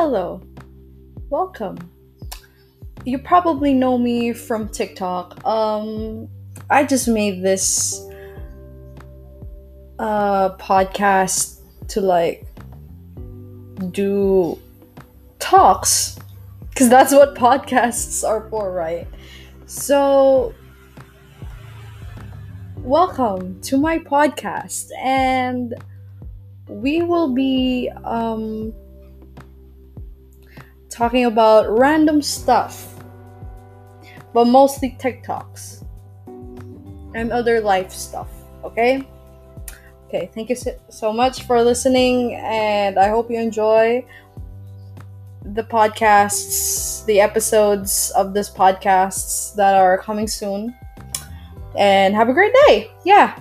Hello, welcome. You probably know me from TikTok. Um, I just made this uh podcast to like do talks because that's what podcasts are for, right? So, welcome to my podcast, and we will be um talking about random stuff, but mostly TikToks and other life stuff, okay? Okay, thank you so much for listening, and I hope you enjoy the podcasts, the episodes of this podcasts that are coming soon. And have a great day. Yeah.